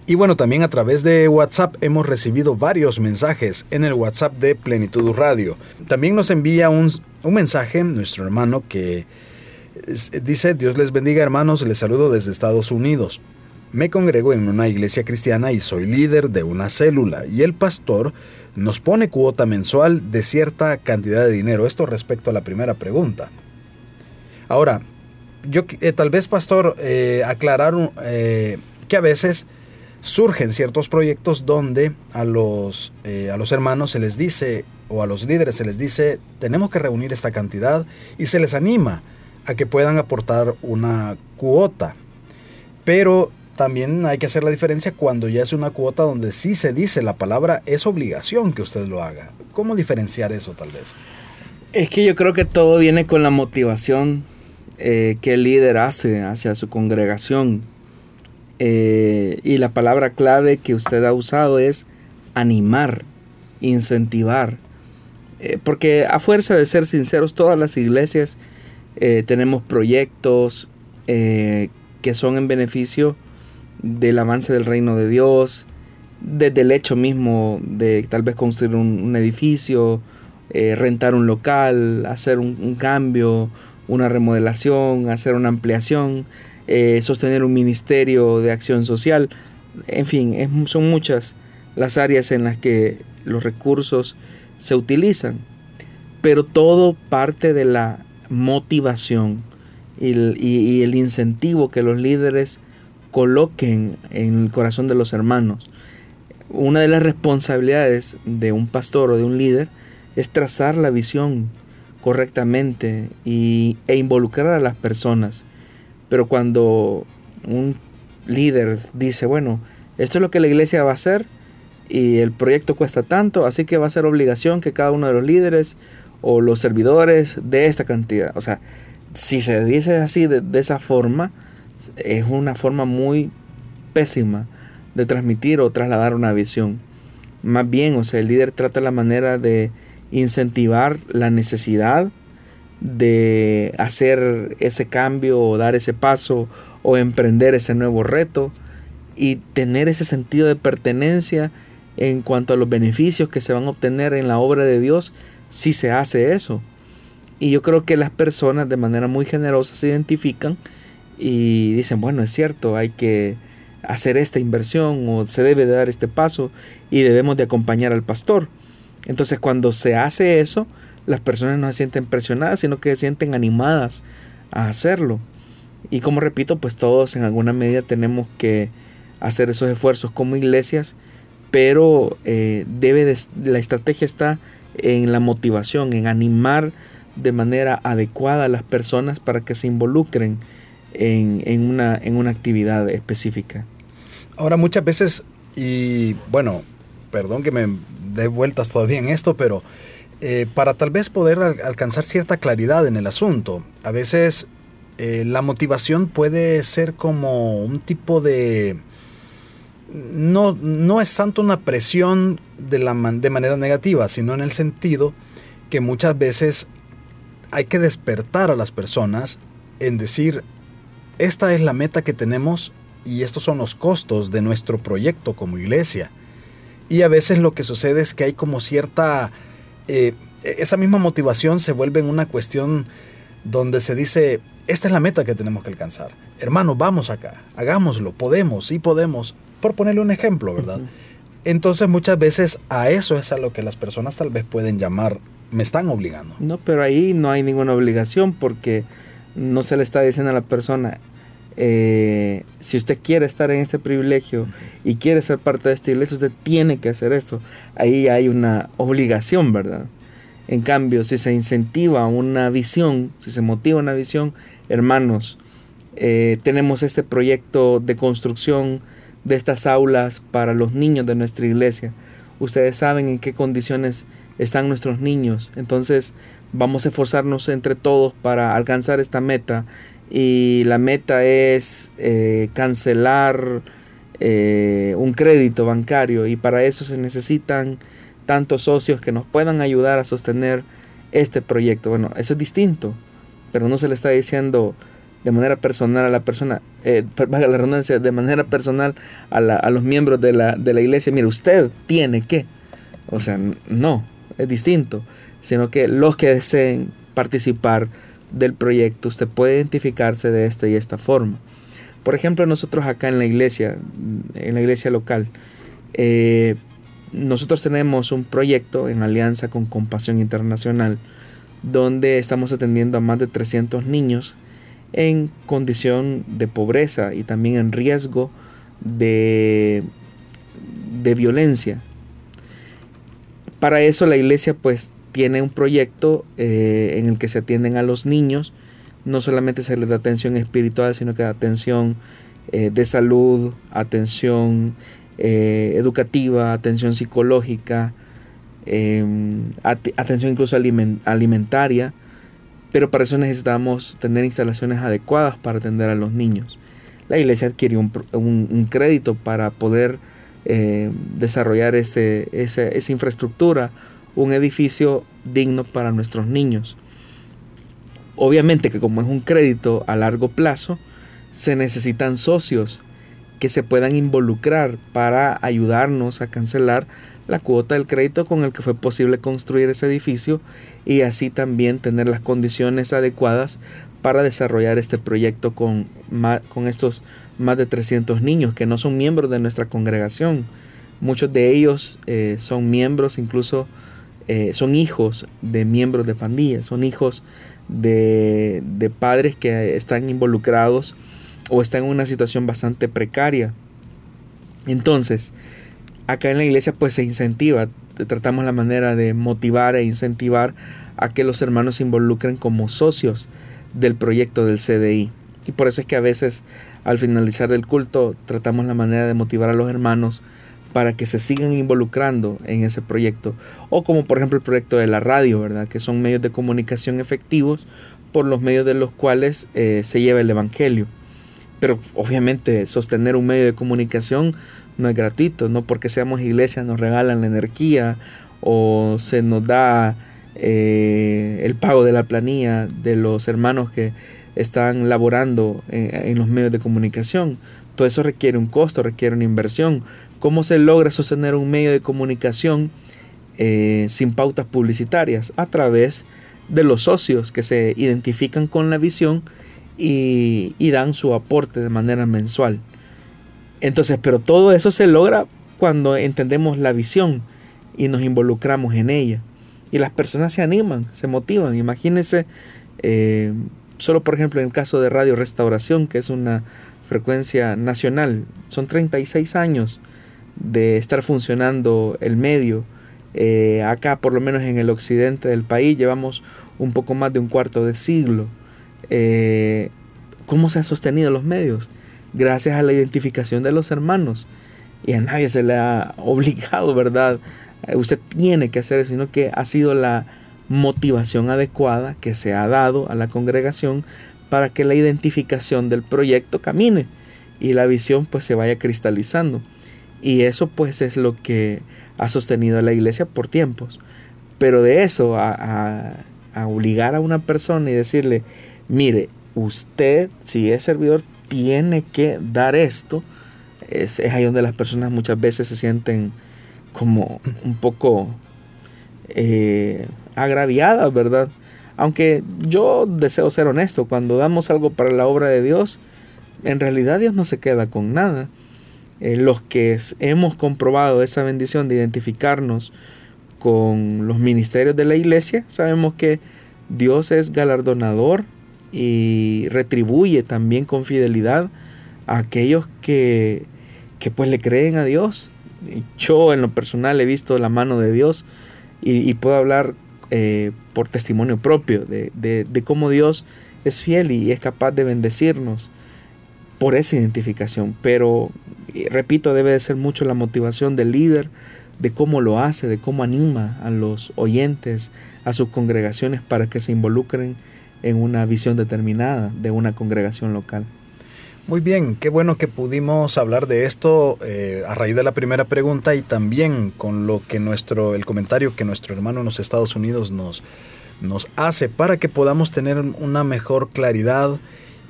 Y bueno, también a través de WhatsApp hemos recibido varios mensajes en el WhatsApp de Plenitud Radio. También nos envía un, mensaje nuestro hermano que dice, Dios les bendiga hermanos, les saludo desde Estados Unidos. Me congrego en una iglesia cristiana y soy líder de una célula y el pastor nos pone cuota mensual de cierta cantidad de dinero. Esto respecto a la primera pregunta. Ahora, yo eh, tal vez pastor eh, aclarar eh, que a veces surgen ciertos proyectos donde a los, eh, a los hermanos se les dice, o a los líderes se les dice, tenemos que reunir esta cantidad y se les anima a que puedan aportar una cuota. Pero también hay que hacer la diferencia cuando ya es una cuota donde sí se dice la palabra es obligación que usted lo haga. ¿Cómo diferenciar eso tal vez? Es que yo creo que todo viene con la motivación eh, que el líder hace hacia su congregación eh, y la palabra clave que usted ha usado es animar, incentivar. Eh, porque a fuerza de ser sinceros, todas las iglesias eh, tenemos proyectos que son en beneficio del avance del reino de Dios, desde el hecho mismo de tal vez construir un, edificio, rentar un local, hacer un cambio, una remodelación, hacer una ampliación. Eh, sostener un ministerio de acción social. En fin, son muchas las áreas en las que los recursos se utilizan, pero todo parte de la motivación y el, incentivo que los líderes coloquen en el corazón de los hermanos. Una de las responsabilidades de un pastor o de un líder es trazar la visión correctamente y, e involucrar a las personas pero cuando un líder dice, bueno, esto es lo que la iglesia va a hacer y el proyecto cuesta tanto, así que va a ser obligación que cada uno de los líderes o los servidores de esta cantidad. O sea, si se dice así de, esa forma, es una forma muy pésima de transmitir o trasladar una visión. Más bien, o sea, el líder trata la manera de incentivar la necesidad de hacer ese cambio o dar ese paso o emprender ese nuevo reto y tener ese sentido de pertenencia en cuanto a los beneficios que se van a obtener en la obra de Dios si se hace eso. Y yo creo que las personas de manera muy generosa se identifican y dicen, bueno, es cierto, hay que hacer esta inversión o se debe de dar este paso y debemos de acompañar al pastor. Entonces cuando se hace eso, las personas no se sienten presionadas, sino que se sienten animadas a hacerlo. Y como repito, pues todos en alguna medida tenemos que hacer esos esfuerzos como iglesias, pero eh, debe de, la estrategia está en la motivación, en animar de manera adecuada a las personas para que se involucren en, en, una, en una actividad específica. Ahora muchas veces, y bueno, perdón que me dé vueltas todavía en esto, pero eh, para tal vez poder alcanzar cierta claridad en el asunto. A veces eh, la motivación puede ser como un tipo de... No, no es tanto una presión de, la de manera negativa, sino en el sentido que muchas veces hay que despertar a las personas en decir, esta es la meta que tenemos y estos son los costos de nuestro proyecto como iglesia. Y a veces lo que sucede es que hay como cierta eh, esa misma motivación se vuelve en una cuestión donde se dice, esta es la meta que tenemos que alcanzar. Hermano, vamos acá, hagámoslo, podemos, sí podemos, por ponerle un ejemplo, ¿verdad? Entonces muchas veces a eso es a lo que las personas tal vez pueden llamar, me están obligando. No, pero ahí no hay ninguna obligación porque no se le está diciendo a la persona, eh, si usted quiere estar en este privilegio y quiere ser parte de esta iglesia, usted tiene que hacer esto. Ahí hay una obligación, ¿verdad? En cambio, si se incentiva una visión, si se motiva una visión, hermanos, eh, tenemos este proyecto de construcción de estas aulas para los niños de nuestra iglesia. Ustedes saben en qué condiciones están nuestros niños. Entonces vamos a esforzarnos entre todos para alcanzar esta meta. Y la meta es eh, cancelar eh, un crédito bancario. Y para eso se necesitan tantos socios que nos puedan ayudar a sostener este proyecto. Bueno, eso es distinto, pero no se le está diciendo de manera personal a la persona, eh, la redundancia, de manera personal a, a los miembros de la, de la, iglesia, mire, usted tiene que, o sea, no, es distinto, sino que los que deseen participar del proyecto, usted puede identificarse de esta y esta forma. Por ejemplo, nosotros acá en la iglesia, en la iglesia local, eh, nosotros tenemos un proyecto en alianza con Compasión Internacional donde estamos atendiendo a más de 300 niños en condición de pobreza y también en riesgo de, de violencia. Para eso la iglesia pues tiene un proyecto eh, en el que se atienden a los niños, no solamente se les da atención espiritual, sino que da atención eh, de salud, atención eh, educativa, atención psicológica, em, atención incluso alimentaria, pero para eso necesitamos tener instalaciones adecuadas para atender a los niños. La iglesia adquirió un, crédito para poder desarrollar ese, esa infraestructura, un edificio digno para nuestros niños. Obviamente que como es un crédito a largo plazo, se necesitan socios que se puedan involucrar para ayudarnos a cancelar la cuota del crédito con el que fue posible construir ese edificio y así también tener las condiciones adecuadas para desarrollar este proyecto con, con estos más de 300 niños que no son miembros de nuestra congregación. Muchos de ellos eh, son miembros, incluso eh, son hijos de miembros de pandillas, son hijos de, de padres que están involucrados o está en una situación bastante precaria. Entonces, acá en la iglesia pues se incentiva, tratamos la manera de motivar e incentivar a que los hermanos se involucren como socios del proyecto del CDI. Y por eso es que a veces al finalizar el culto tratamos la manera de motivar a los hermanos para que se sigan involucrando en ese proyecto. O como por ejemplo el proyecto de la radio, ¿verdad? Que son medios de comunicación efectivos por los medios de los cuales eh, se lleva el Evangelio. Pero obviamente sostener un medio de comunicación no es gratuito, no porque seamos iglesia nos regalan la energía o se nos da eh, el pago de la planilla de los hermanos que están laborando en, los medios de comunicación. Todo eso requiere un costo, requiere una inversión. ¿Cómo se logra sostener un medio de comunicación eh, sin pautas publicitarias? A través de los socios que se identifican con la visión y, dan su aporte de manera mensual. Entonces, pero todo eso se logra cuando entendemos la visión y nos involucramos en ella. Y las personas se animan, se motivan. Imagínense, eh, solo por ejemplo en el caso de Radio Restauración, que es una frecuencia nacional, son 36 años de estar funcionando el medio. Eh, acá, por lo menos en el occidente del país, llevamos un poco más de un cuarto de siglo. Eh, cómo se han sostenido los medios, gracias a la identificación de los hermanos. Y a nadie se le ha obligado, ¿verdad? Eh, usted tiene que hacer eso, sino que ha sido la motivación adecuada que se ha dado a la congregación para que la identificación del proyecto camine y la visión pues se vaya cristalizando. Y eso pues es lo que ha sostenido la iglesia por tiempos. Pero de eso a, a obligar a una persona y decirle, mire, usted, si es servidor, tiene que dar esto. Es, ahí donde las personas muchas veces se sienten como un poco eh, agraviadas, ¿verdad? Aunque yo deseo ser honesto, cuando damos algo para la obra de Dios, en realidad Dios no se queda con nada. Los que hemos comprobado esa bendición de identificarnos con los ministerios de la iglesia, sabemos que Dios es galardonador y retribuye también con fidelidad a aquellos que, que pues le creen a Dios. Yo en lo personal he visto la mano de Dios y, puedo hablar eh, por testimonio propio de, de, cómo Dios es fiel y es capaz de bendecirnos por esa identificación. Pero, repito, debe de ser mucho la motivación del líder, de cómo lo hace, de cómo anima a los oyentes, a sus congregaciones para que se involucren en una visión determinada de una congregación local. Muy bien, qué bueno que pudimos hablar de esto eh, a raíz de la primera pregunta y también con lo que nuestro, el comentario que nuestro hermano en los Estados Unidos nos, nos hace para que podamos tener una mejor claridad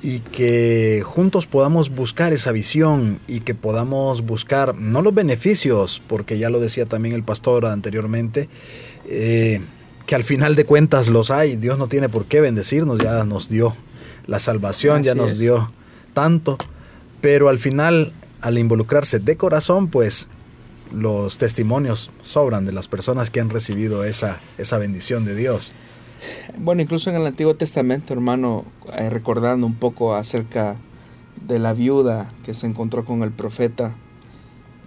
y que juntos podamos buscar esa visión y que podamos buscar no los beneficios, porque ya lo decía también el pastor anteriormente, eh, que al final de cuentas los hay, Dios no tiene por qué bendecirnos, ya nos dio la salvación, ya nos dio tanto, pero al final al involucrarse de corazón, pues los testimonios sobran de las personas que han recibido esa, esa bendición de Dios. Bueno, incluso en el Antiguo Testamento, hermano, eh, recordando un poco acerca de la viuda que se encontró con el profeta,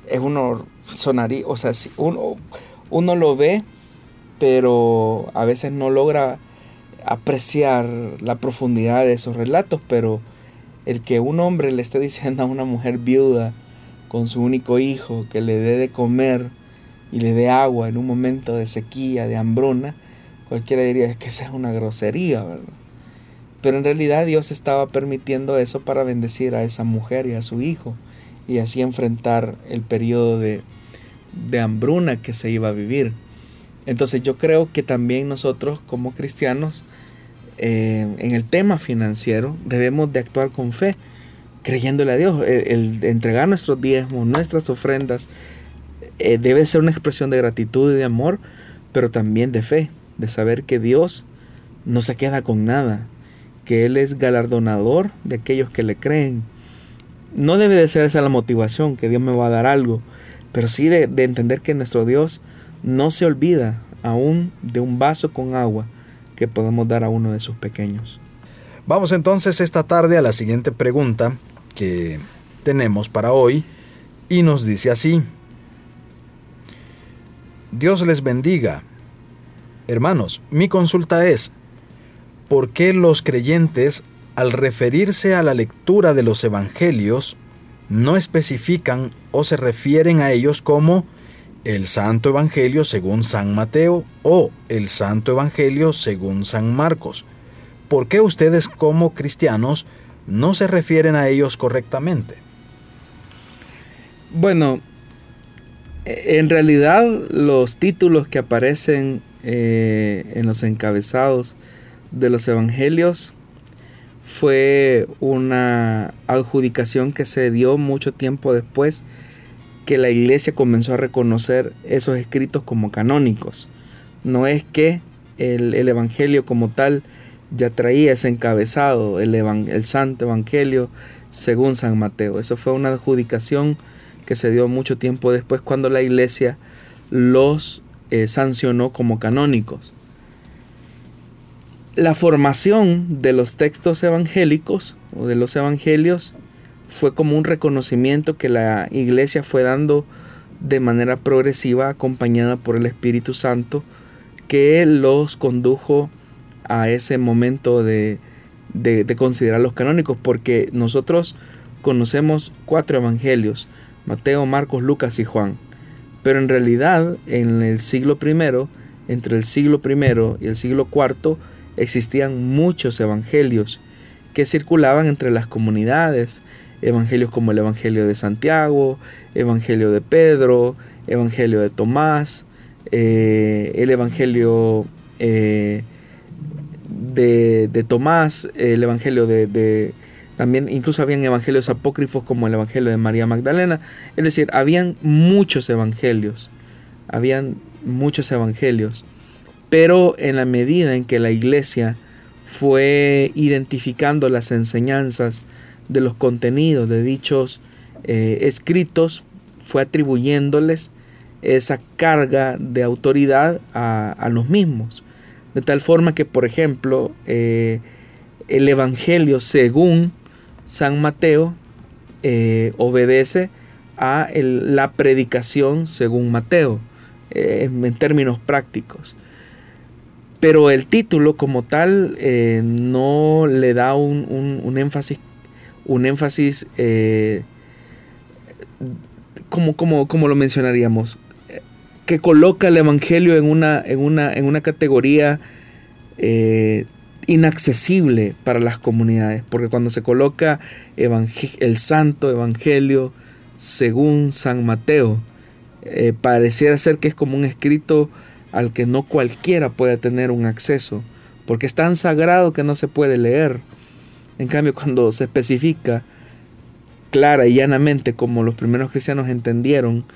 es uno sonaría, o sea, uno, uno lo ve, pero a veces no logra apreciar la profundidad de esos relatos, pero el que un hombre le esté diciendo a una mujer viuda con su único hijo que le dé de comer y le dé agua en un momento de sequía, de hambruna, Cualquiera diría que esa es una grosería, ¿verdad? Pero en realidad Dios estaba permitiendo eso para bendecir a esa mujer y a su hijo y así enfrentar el periodo de, de hambruna que se iba a vivir. Entonces yo creo que también nosotros como cristianos eh, en el tema financiero debemos de actuar con fe, creyéndole a Dios. El, entregar nuestros diezmos, nuestras ofrendas, eh, debe ser una expresión de gratitud y de amor, pero también de fe de saber que Dios no se queda con nada, que Él es galardonador de aquellos que le creen. No debe de ser esa la motivación, que Dios me va a dar algo, pero sí de, de entender que nuestro Dios no se olvida aún de un vaso con agua que podemos dar a uno de sus pequeños. Vamos entonces esta tarde a la siguiente pregunta que tenemos para hoy y nos dice así. Dios les bendiga. Hermanos, mi consulta es, ¿por qué los creyentes, al referirse a la lectura de los evangelios, no especifican o se refieren a ellos como el Santo Evangelio según San Mateo o el Santo Evangelio según San Marcos? ¿Por qué ustedes como cristianos no se refieren a ellos correctamente? Bueno, en realidad los títulos que aparecen eh, en los encabezados de los evangelios fue una adjudicación que se dio mucho tiempo después que la iglesia comenzó a reconocer esos escritos como canónicos. No es que el, evangelio como tal ya traía ese encabezado, el, el santo evangelio según San Mateo. Eso fue una adjudicación que se dio mucho tiempo después cuando la iglesia los eh, sancionó como canónicos. La formación de los textos evangélicos o de los evangelios fue como un reconocimiento que la iglesia fue dando de manera progresiva acompañada por el Espíritu Santo que los condujo a ese momento de, de, de considerar los canónicos porque nosotros conocemos cuatro evangelios Mateo, Marcos, Lucas y Juan pero en realidad, en el siglo I, entre el siglo I y el siglo IV, existían muchos evangelios que circulaban entre las comunidades. Evangelios como el Evangelio de Santiago, Evangelio de Pedro, Evangelio de Tomás, eh, el Evangelio eh, de, Tomás, el Evangelio de, también incluso habían evangelios apócrifos como el Evangelio de María Magdalena. Es decir, habían muchos evangelios. Habían muchos evangelios. Pero en la medida en que la iglesia fue identificando las enseñanzas de los contenidos de dichos eh, escritos, fue atribuyéndoles esa carga de autoridad a, los mismos. De tal forma que, por ejemplo, eh, el Evangelio según San Mateo eh, obedece a la predicación según Mateo, eh, en términos prácticos. Pero el título como tal eh, no le da un, énfasis, un énfasis como, como, como, lo mencionaríamos, que coloca el Evangelio en una, en una, en una categoría inaccesible para las comunidades, porque cuando se coloca el Santo Evangelio según San Mateo, eh, pareciera ser que es como un escrito al que no cualquiera puede tener un acceso, porque es tan sagrado que no se puede leer. En cambio, cuando se especifica clara y llanamente como los primeros cristianos entendieron,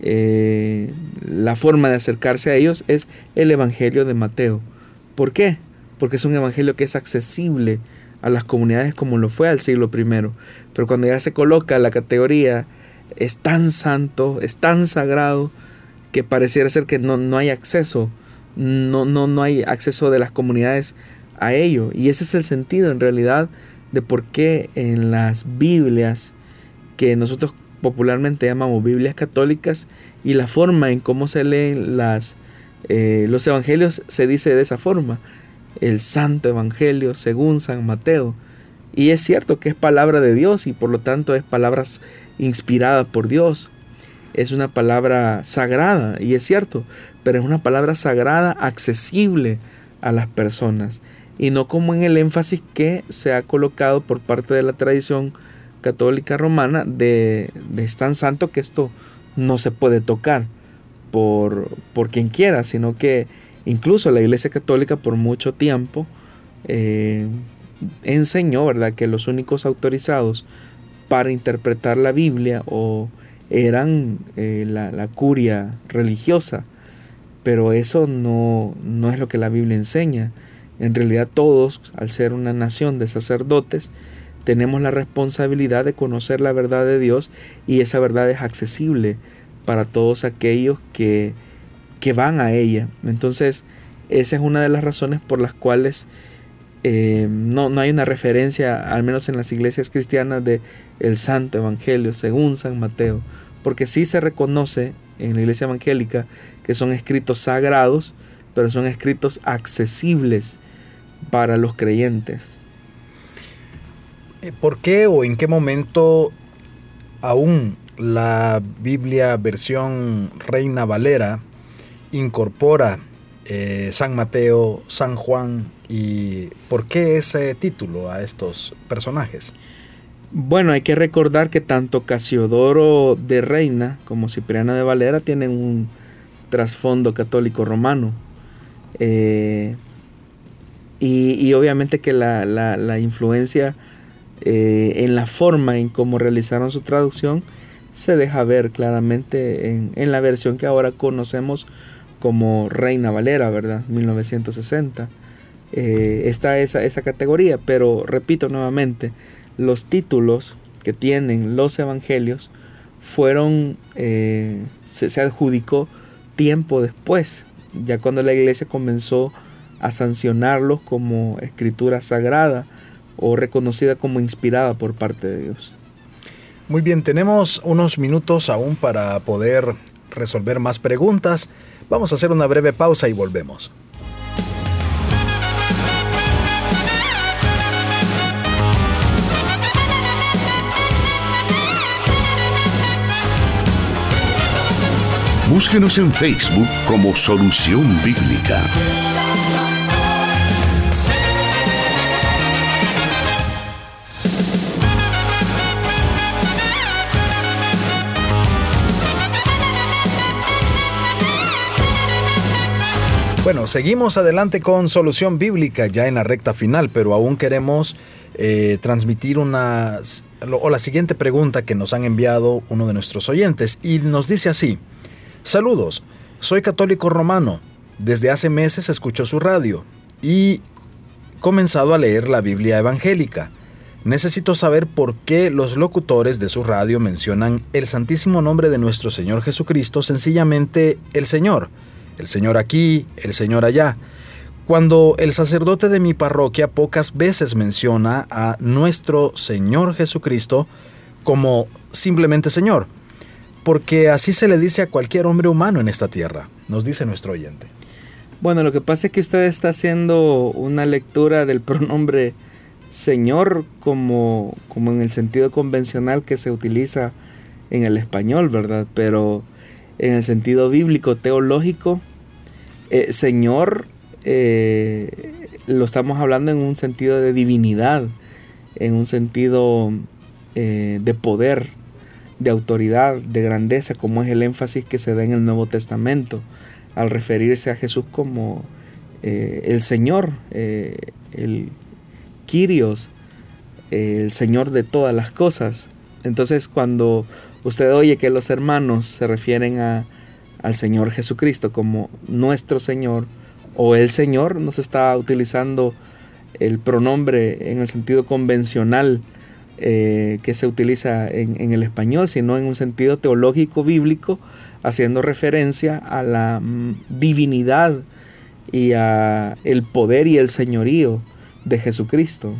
eh, la forma de acercarse a ellos es el Evangelio de Mateo. ¿Por qué? Porque es un evangelio que es accesible a las comunidades como lo fue al siglo I. Pero cuando ya se coloca la categoría es tan santo, es tan sagrado, que pareciera ser que no, no hay acceso, no, no, no hay acceso de las comunidades a ello. Y ese es el sentido en realidad de por qué en las Biblias que nosotros popularmente llamamos Biblias católicas y la forma en cómo se leen las, eh, los evangelios se dice de esa forma el Santo Evangelio según San Mateo. Y es cierto que es palabra de Dios y por lo tanto es palabra inspirada por Dios. Es una palabra sagrada y es cierto, pero es una palabra sagrada accesible a las personas y no como en el énfasis que se ha colocado por parte de la tradición católica romana de, de es tan santo que esto no se puede tocar por, por quien quiera, sino que Incluso la Iglesia Católica por mucho tiempo eh, enseñó, ¿verdad?, que los únicos autorizados para interpretar la Biblia o eran eh, la, curia religiosa. Pero eso no, no es lo que la Biblia enseña. En realidad todos, al ser una nación de sacerdotes, tenemos la responsabilidad de conocer la verdad de Dios y esa verdad es accesible para todos aquellos que que van a ella. Entonces, esa es una de las razones por las cuales eh, no, no, hay una referencia, al menos en las iglesias cristianas, de el Santo Evangelio según San Mateo, porque sí se reconoce en la iglesia evangélica que son escritos sagrados, pero son escritos accesibles para los creyentes. Eh, ¿Por qué o en qué momento aún la Biblia versión Reina Valera incorpora eh, San Mateo, San Juan y por qué ese título a estos personajes? Bueno, hay que recordar que tanto Casiodoro de Reina como Cipriana de Valera tienen un trasfondo católico romano. Eh, y, obviamente que la, influencia eh, en la forma en cómo realizaron su traducción se deja ver claramente en, en la versión que ahora conocemos como Reina Valera, ¿verdad? 1960. Eh, está esa, esa categoría, pero repito nuevamente, los títulos que tienen los evangelios fueron, eh, se, adjudicó tiempo después, ya cuando la iglesia comenzó a sancionarlos como escritura sagrada o reconocida como inspirada por parte de Dios. Muy bien, tenemos unos minutos aún para poder resolver más preguntas. Vamos a hacer una breve pausa y volvemos. Búsquenos en Facebook como Solución Bíblica. Bueno, seguimos adelante con Solución Bíblica ya en la recta final, pero aún queremos eh, transmitir una o la siguiente pregunta que nos han enviado uno de nuestros oyentes y nos dice así: Saludos, soy católico romano. Desde hace meses escucho su radio y comenzado a leer la Biblia evangélica. Necesito saber por qué los locutores de su radio mencionan el santísimo nombre de nuestro Señor Jesucristo sencillamente el Señor el Señor aquí, el Señor allá. Cuando el sacerdote de mi parroquia pocas veces menciona a nuestro Señor Jesucristo como simplemente Señor, porque así se le dice a cualquier hombre humano en esta tierra, nos dice nuestro oyente. Bueno, lo que pasa es que usted está haciendo una lectura del pronombre Señor como, como en el sentido convencional que se utiliza en el español, ¿verdad? Pero en el sentido bíblico, teológico, eh, Señor eh, lo estamos hablando en un sentido de divinidad, en un sentido eh, de poder, de autoridad, de grandeza, como es el énfasis que se da en el Nuevo Testamento al referirse a Jesús como el Señor, el Kyrios, el Señor de todas las cosas. Entonces cuando usted oye que los hermanos se refieren a, al Señor Jesucristo como nuestro Señor, o el Señor no se está utilizando el pronombre en el sentido convencional eh, que se utiliza en, el español, sino en un sentido teológico bíblico, haciendo referencia a la mm, divinidad y a el poder y el señorío de Jesucristo.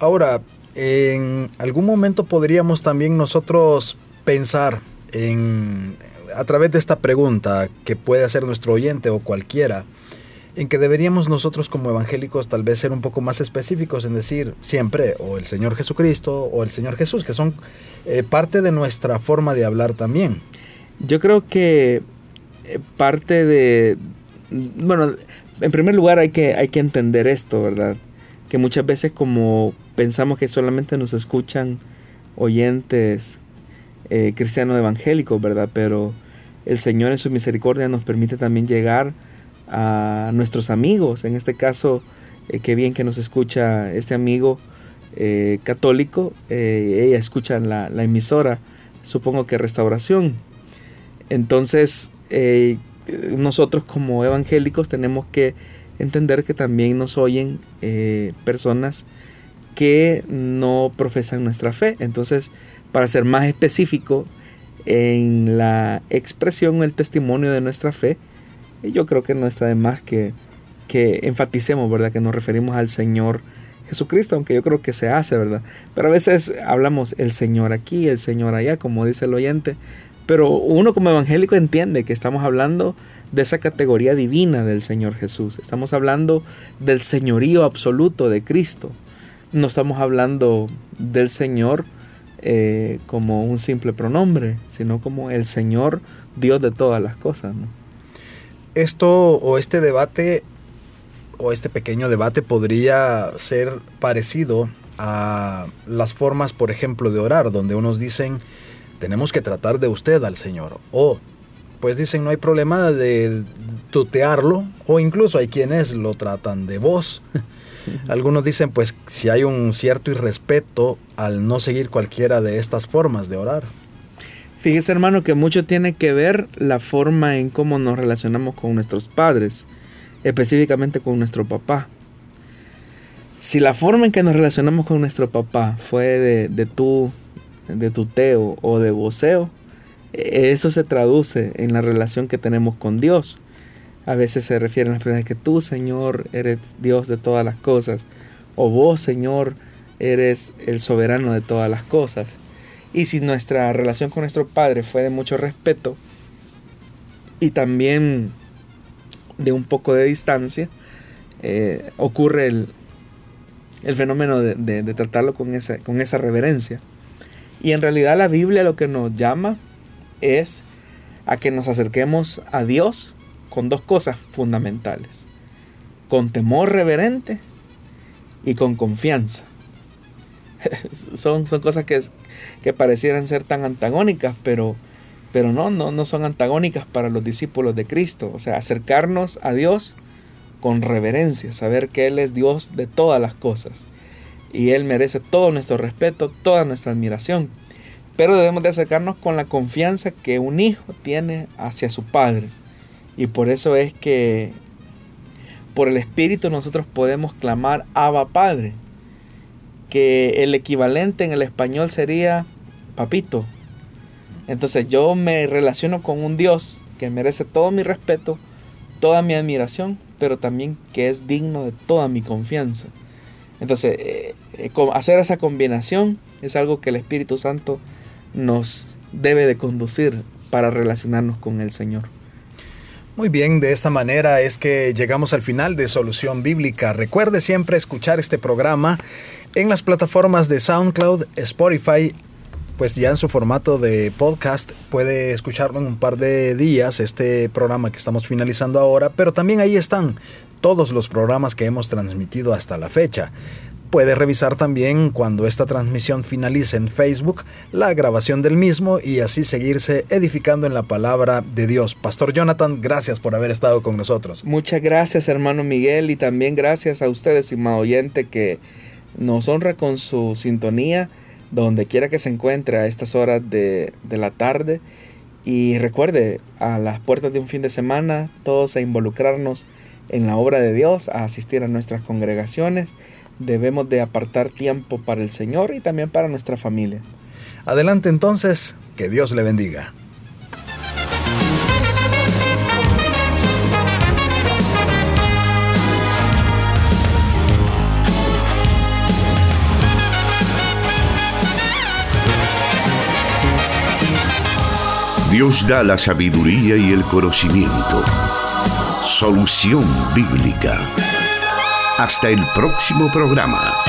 Ahora, en algún momento podríamos también nosotros pensar en a través de esta pregunta que puede hacer nuestro oyente o cualquiera, en que deberíamos nosotros como evangélicos tal vez ser un poco más específicos en decir siempre o el Señor Jesucristo o el Señor Jesús, que son eh, parte de nuestra forma de hablar también. Yo creo que eh, parte de, bueno, en primer lugar hay que, hay que entender esto, ¿verdad? Que muchas veces como pensamos que solamente nos escuchan oyentes eh, cristianos evangélicos, ¿verdad? Pero el Señor en su misericordia nos permite también llegar a nuestros amigos. En este caso, eh, qué bien que nos escucha este amigo eh, católico. Eh, ella escucha la, la, emisora, supongo que restauración. Entonces, nosotros como evangélicos tenemos que entender que también nos oyen personas que no profesan nuestra fe. Entonces, para ser más específico, en la expresión, el testimonio de nuestra fe, yo creo que no está de más que, que enfaticemos, ¿verdad? Que nos referimos al Señor Jesucristo, aunque yo creo que se hace, ¿verdad? Pero a veces hablamos el Señor aquí, el Señor allá, como dice el oyente, pero uno como evangélico entiende que estamos hablando de esa categoría divina del Señor Jesús. Estamos hablando del señorío absoluto de Cristo. No estamos hablando del Señor eh, como un simple pronombre, sino como el Señor Dios de todas las cosas. Esto o este debate o este pequeño debate podría ser parecido a las formas, por ejemplo, de orar, donde unos dicen, tenemos que tratar de usted al Señor, o pues dicen, no hay problema de tutearlo, o incluso hay quienes lo tratan de vos. Algunos dicen, pues, si hay un cierto irrespeto al no seguir cualquiera de estas formas de orar. Fíjese, hermano, que mucho tiene que ver la forma en cómo nos relacionamos con nuestros padres, específicamente con nuestro papá. Si la forma en que nos relacionamos con nuestro papá fue de, de tu, de tuteo o de voceo, eso se traduce en la relación que tenemos con Dios. A veces se refieren las personas que tú, Señor, eres Dios de todas las cosas. O vos, Señor, eres el soberano de todas las cosas. Y si nuestra relación con nuestro Padre fue de mucho respeto y también de un poco de distancia, eh, ocurre el, fenómeno de, tratarlo con esa reverencia. Y en realidad la Biblia lo que nos llama es a que nos acerquemos a Dios con dos cosas fundamentales. Con temor reverente y con confianza. son, son cosas que, que parecieran ser tan antagónicas, pero, pero no, no, no son antagónicas para los discípulos de Cristo. O sea, acercarnos a Dios con reverencia, saber que Él es Dios de todas las cosas. Y Él merece todo nuestro respeto, toda nuestra admiración. Pero debemos de acercarnos con la confianza que un hijo tiene hacia su padre. Y por eso es que por el Espíritu nosotros podemos clamar Abba Padre, que el equivalente en el español sería papito. Entonces yo me relaciono con un Dios que merece todo mi respeto, toda mi admiración, pero también que es digno de toda mi confianza. Entonces, eh, eh, hacer esa combinación es algo que el Espíritu Santo nos debe de conducir para relacionarnos con el Señor. Muy bien, de esta manera es que llegamos al final de Solución Bíblica. Recuerde siempre escuchar este programa en las plataformas de SoundCloud, Spotify, pues ya en su formato de podcast puede escucharlo en un par de días, este programa que estamos finalizando ahora, pero también ahí están todos los programas que hemos transmitido hasta la fecha. Puede revisar también cuando esta transmisión finalice en Facebook la grabación del mismo y así seguirse edificando en la palabra de Dios. Pastor Jonathan, gracias por haber estado con nosotros. Muchas gracias hermano Miguel y también gracias a ustedes, estimado oyente, que nos honra con su sintonía donde quiera que se encuentre a estas horas de, de la tarde. Y recuerde, a las puertas de un fin de semana, todos a involucrarnos en la obra de Dios, a asistir a nuestras congregaciones. Debemos de apartar tiempo para el Señor y también para nuestra familia. Adelante entonces, que Dios le bendiga. Dios da la sabiduría y el conocimiento. Solución bíblica. Hasta el próximo programa.